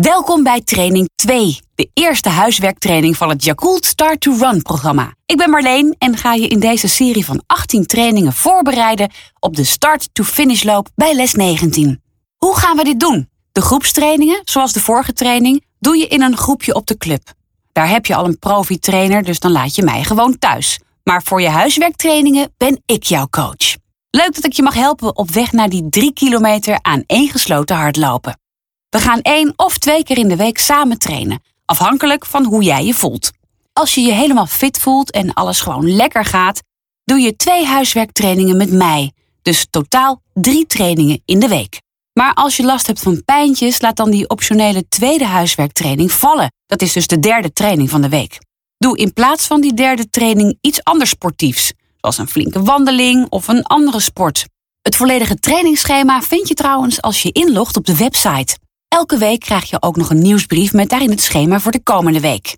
Welkom bij training 2, de eerste huiswerktraining van het Yakult Start to Run programma. Ik ben Marleen en ga je in deze serie van 18 trainingen voorbereiden op de start to finish loop bij les 19. Hoe gaan we dit doen? De groepstrainingen, zoals de vorige training, doe je in een groepje op de club. Daar heb je al een profi-trainer, dus dan laat je mij gewoon thuis. Maar voor je huiswerktrainingen ben ik jouw coach. Leuk dat ik je mag helpen op weg naar die drie kilometer aan één gesloten hardlopen. We gaan één of twee keer in de week samen trainen, afhankelijk van hoe jij je voelt. Als je je helemaal fit voelt en alles gewoon lekker gaat, doe je twee huiswerktrainingen met mij. Dus totaal drie trainingen in de week. Maar als je last hebt van pijntjes, laat dan die optionele tweede huiswerktraining vallen. Dat is dus de derde training van de week. Doe in plaats van die derde training iets anders sportiefs, zoals een flinke wandeling of een andere sport. Het volledige trainingsschema vind je trouwens als je inlogt op de website. Elke week krijg je ook nog een nieuwsbrief met daarin het schema voor de komende week.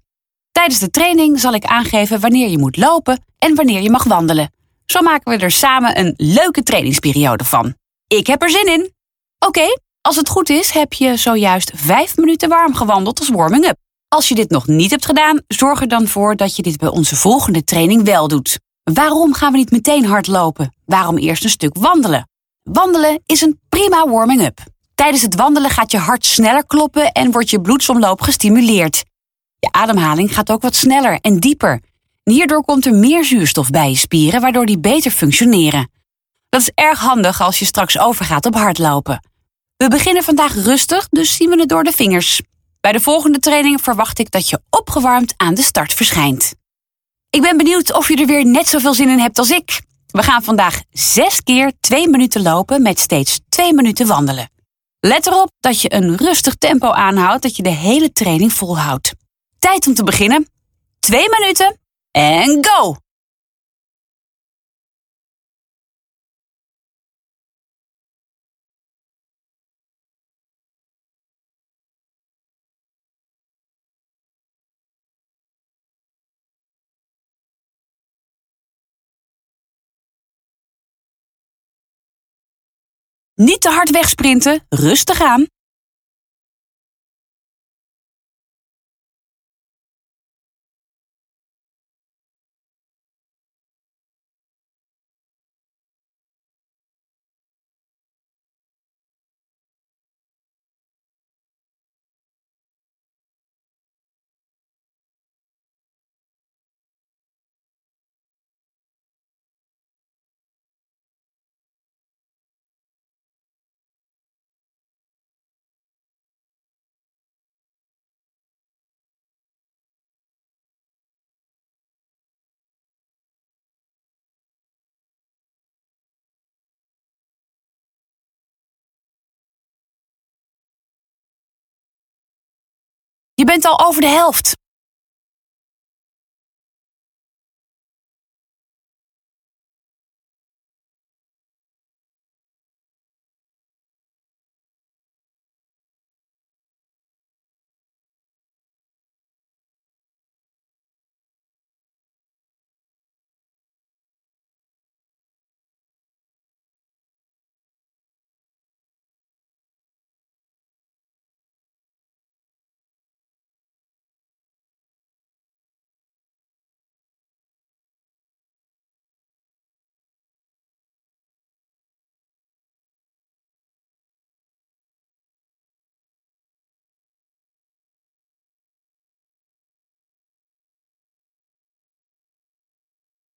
Tijdens de training zal ik aangeven wanneer je moet lopen en wanneer je mag wandelen. Zo maken we er samen een leuke trainingsperiode van. Ik heb er zin in! Oké, als het goed is heb je zojuist 5 minuten warm gewandeld als warming-up. Als je dit nog niet hebt gedaan, zorg er dan voor dat je dit bij onze volgende training wel doet. Waarom gaan we niet meteen hardlopen? Waarom eerst een stuk wandelen? Wandelen is een prima warming-up. Tijdens het wandelen gaat je hart sneller kloppen en wordt je bloedsomloop gestimuleerd. Je ademhaling gaat ook wat sneller en dieper. Hierdoor komt er meer zuurstof bij je spieren, waardoor die beter functioneren. Dat is erg handig als je straks overgaat op hardlopen. We beginnen vandaag rustig, dus zien we het door de vingers. Bij de volgende training verwacht ik dat je opgewarmd aan de start verschijnt. Ik ben benieuwd of je er weer net zoveel zin in hebt als ik. We gaan vandaag zes keer twee minuten lopen met steeds twee minuten wandelen. Let erop dat je een rustig tempo aanhoudt, dat je de hele training volhoudt. Tijd om te beginnen. Twee minuten en go! Niet te hard wegsprinten, rustig aan. Je bent al over de helft.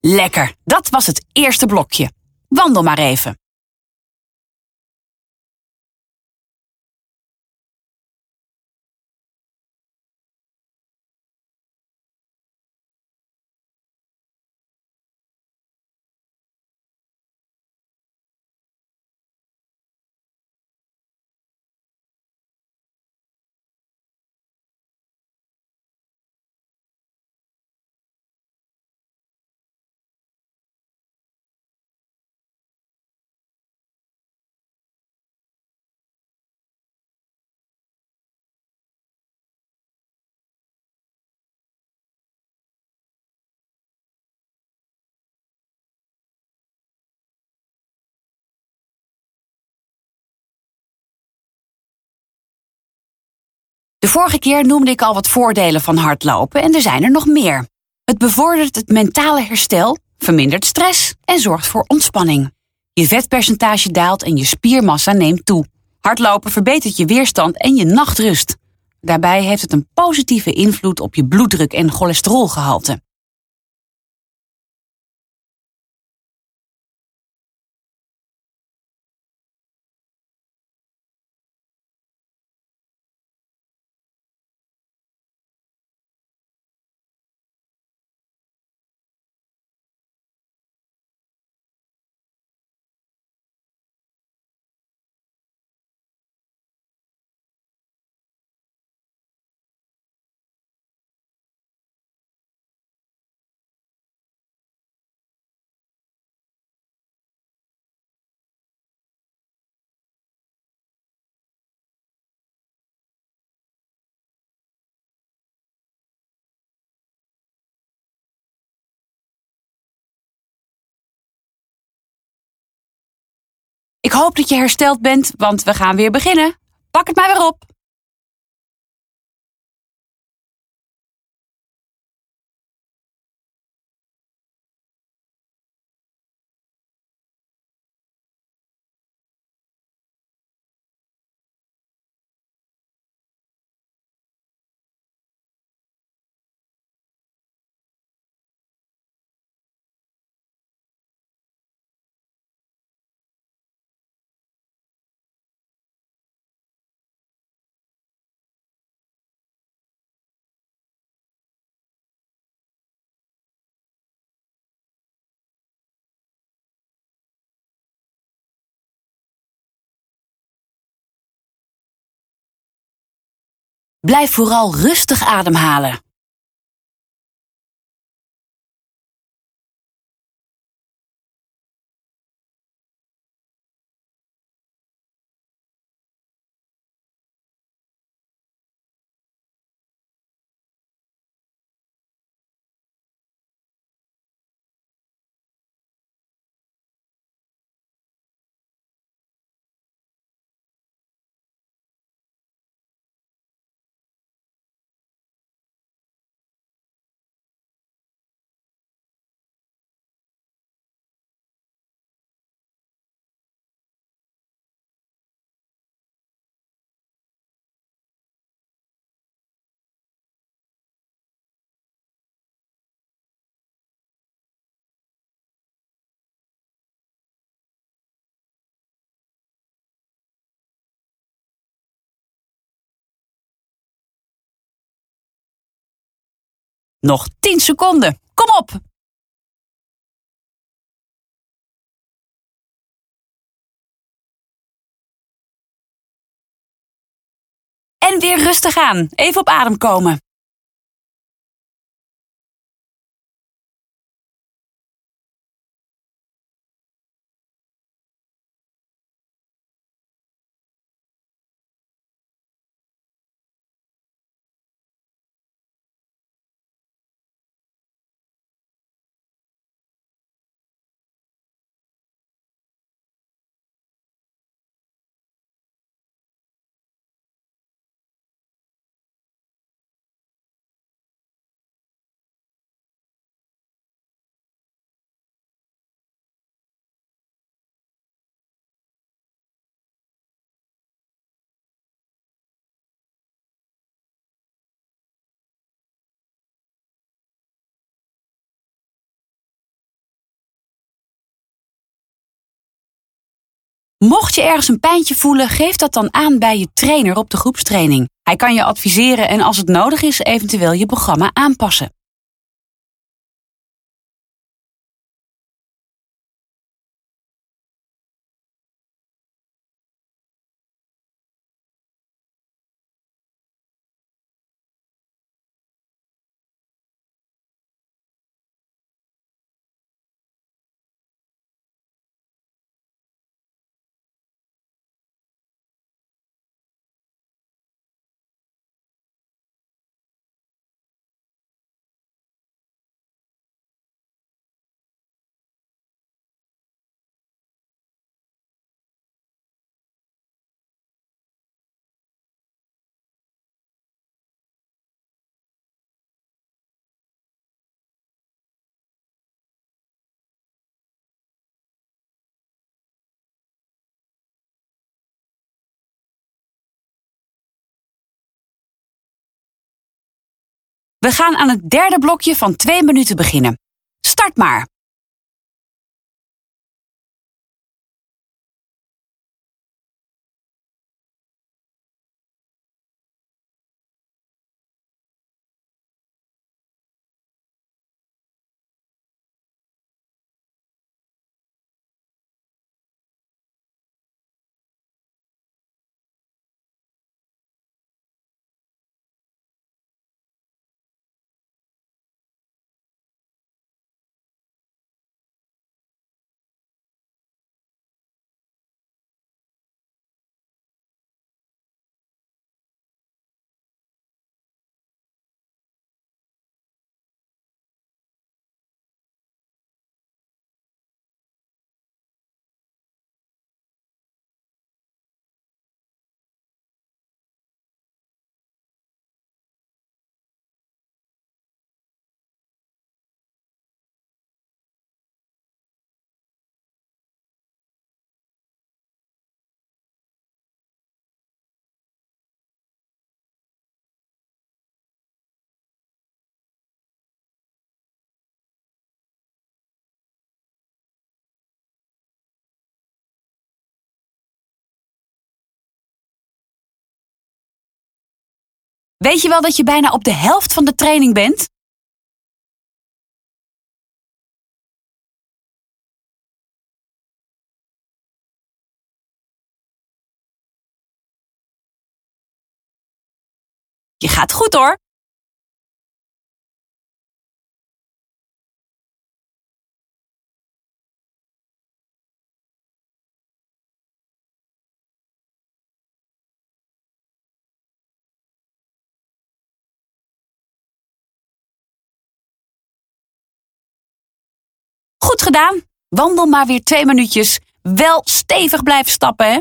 Lekker, dat was het eerste blokje. Wandel maar even. De vorige keer noemde ik al wat voordelen van hardlopen en er zijn er nog meer. Het bevordert het mentale herstel, vermindert stress en zorgt voor ontspanning. Je vetpercentage daalt en je spiermassa neemt toe. Hardlopen verbetert je weerstand en je nachtrust. Daarbij heeft het een positieve invloed op je bloeddruk en cholesterolgehalte. Ik hoop dat je hersteld bent, want we gaan weer beginnen. Pak het maar weer op. Blijf vooral rustig ademhalen. Nog 10 seconden. Kom op! En weer rustig aan. Even op adem komen. Mocht je ergens een pijntje voelen, geef dat dan aan bij je trainer op de groepstraining. Hij kan je adviseren en als het nodig is, eventueel je programma aanpassen. We gaan aan het derde blokje van twee minuten beginnen. Start maar. Weet je wel dat je bijna op de helft van de training bent? Je gaat goed hoor. Gedaan. Wandel maar weer twee minuutjes. Wel stevig blijven stappen, hè?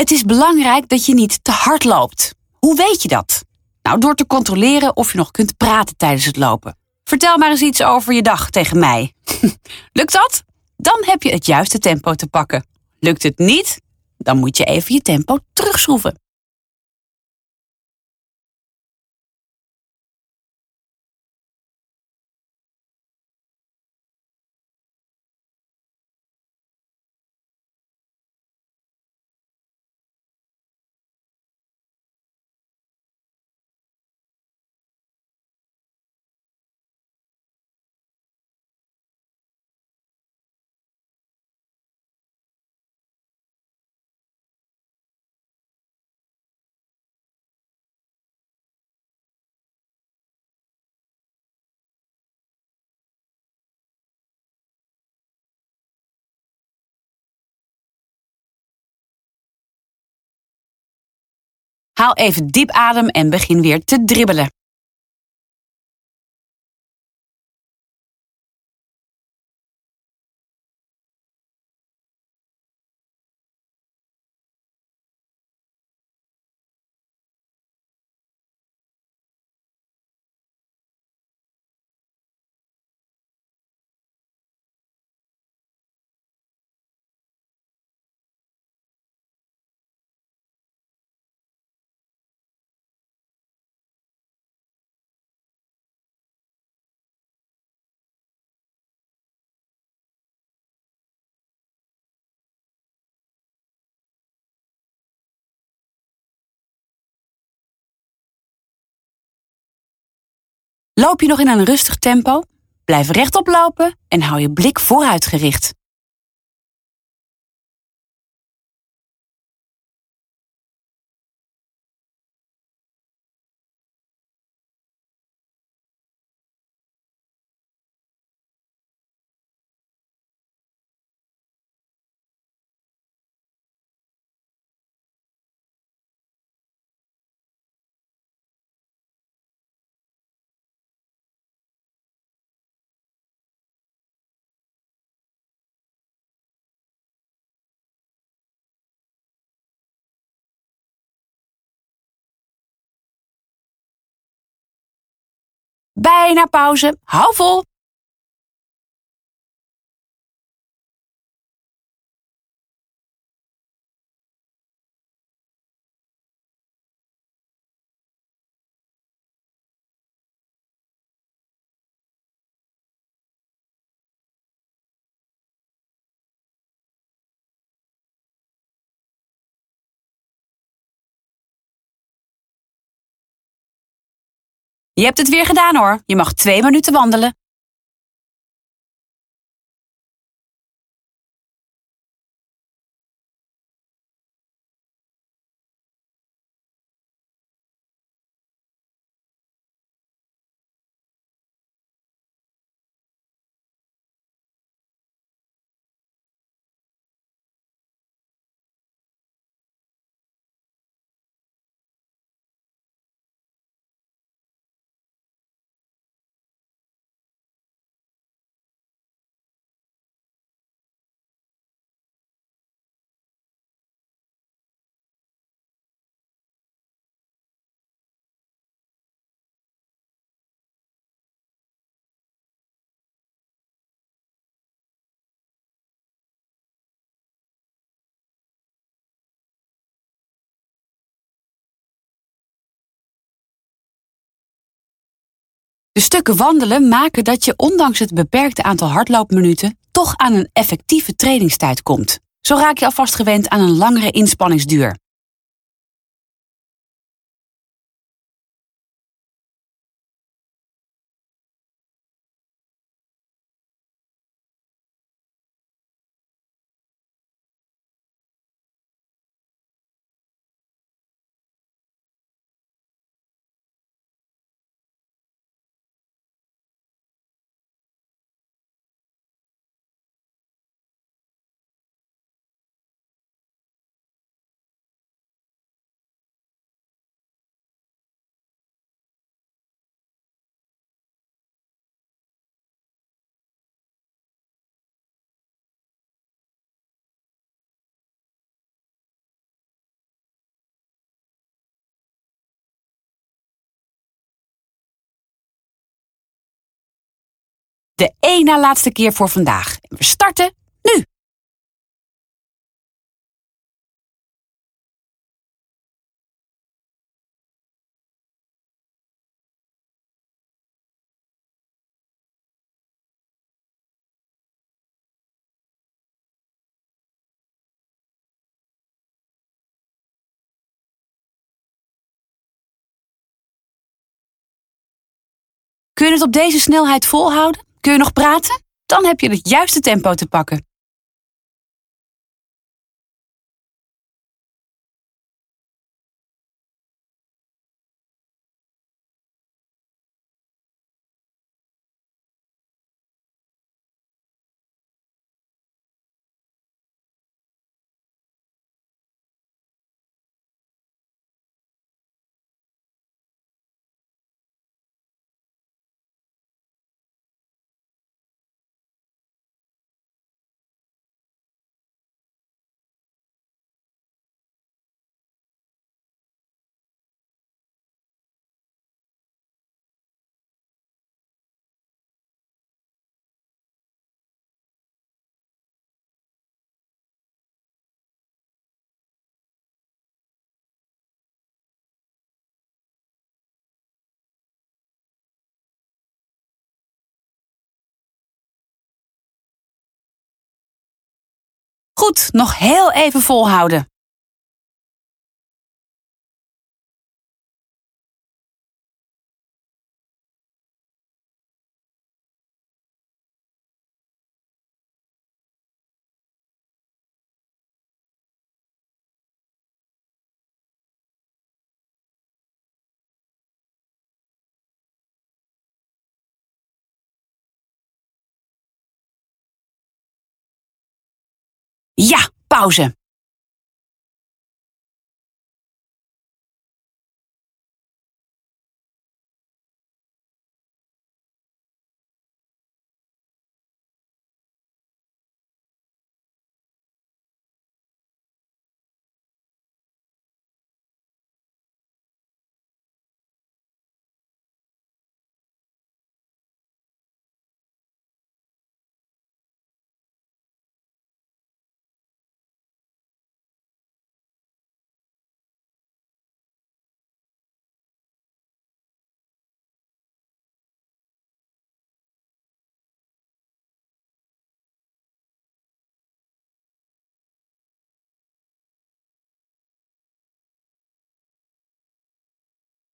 Het is belangrijk dat je niet te hard loopt. Hoe weet je dat? Nou, door te controleren of je nog kunt praten tijdens het lopen. Vertel maar eens iets over je dag tegen mij. Lukt dat? Dan heb je het juiste tempo te pakken. Lukt het niet? Dan moet je even je tempo terugschroeven. Haal even diep adem en begin weer te dribbelen. Loop je nog in een rustig tempo? Blijf rechtop lopen en hou je blik vooruit Bijna pauze. Hou vol. Je hebt het weer gedaan hoor. Je mag twee minuten wandelen. De stukken wandelen maken dat je ondanks het beperkte aantal hardloopminuten toch aan een effectieve trainingstijd komt. Zo raak je alvast gewend aan een langere inspanningsduur. De één na laatste keer voor vandaag. We starten nu. Kun je het op deze snelheid volhouden? Kun je nog praten? Dan heb je het juiste tempo te pakken. Goed, nog heel even volhouden. Ja, pauze.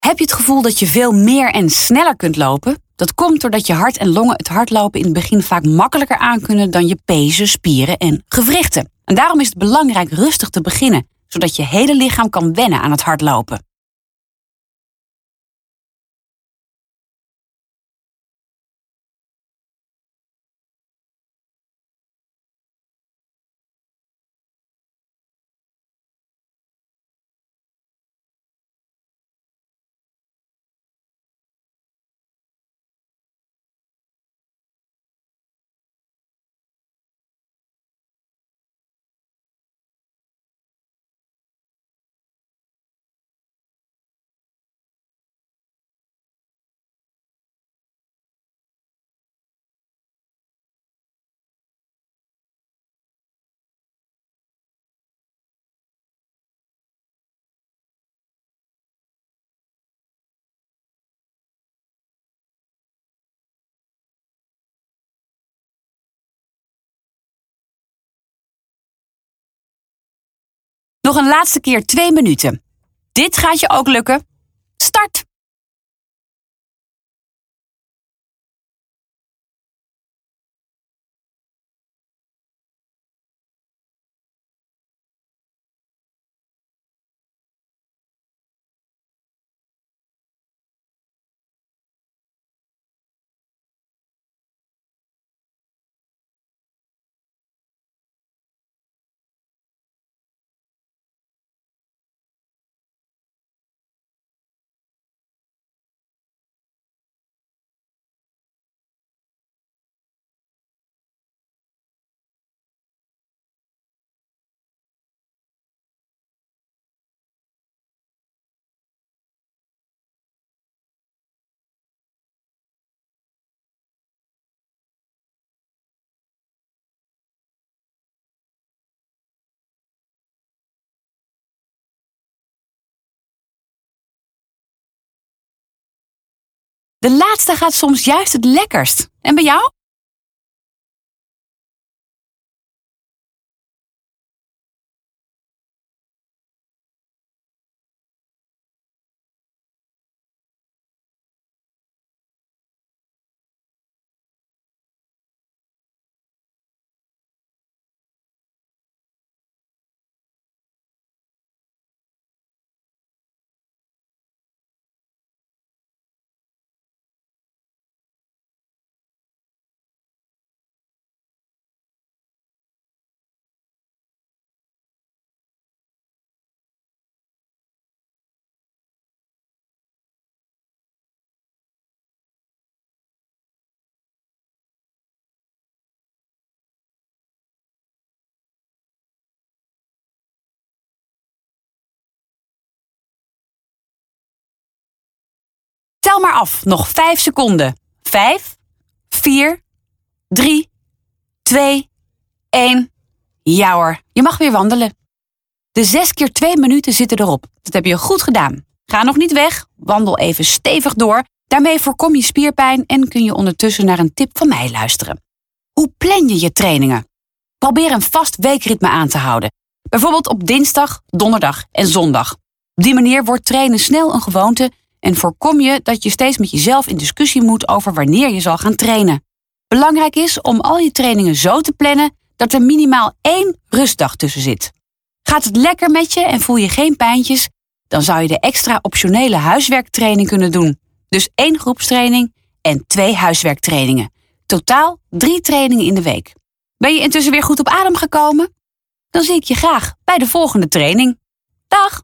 Heb je het gevoel dat je veel meer en sneller kunt lopen? Dat komt doordat je hart en longen het hardlopen in het begin vaak makkelijker aankunnen dan je pezen, spieren en gewrichten. En daarom is het belangrijk rustig te beginnen, zodat je hele lichaam kan wennen aan het hardlopen. Nog een laatste keer twee minuten. Dit gaat je ook lukken. Start! De laatste gaat soms juist het lekkerst. En bij jou? Af, nog 5 seconden. 5, 4, 3, 2, 1. Ja hoor, je mag weer wandelen. De 6 keer 2 minuten zitten erop. Dat heb je goed gedaan. Ga nog niet weg, wandel even stevig door. Daarmee voorkom je spierpijn en kun je ondertussen naar een tip van mij luisteren. Hoe plan je je trainingen? Probeer een vast weekritme aan te houden. Bijvoorbeeld op dinsdag, donderdag en zondag. Op die manier wordt trainen snel een gewoonte en voorkom je dat je steeds met jezelf in discussie moet over wanneer je zal gaan trainen. Belangrijk is om al je trainingen zo te plannen dat er minimaal één rustdag tussen zit. Gaat het lekker met je en voel je geen pijntjes, dan zou je de extra optionele huiswerktraining kunnen doen. Dus één groepstraining en twee huiswerktrainingen. Totaal drie trainingen in de week. Ben je intussen weer goed op adem gekomen? dan zie ik je graag bij de volgende training. Dag!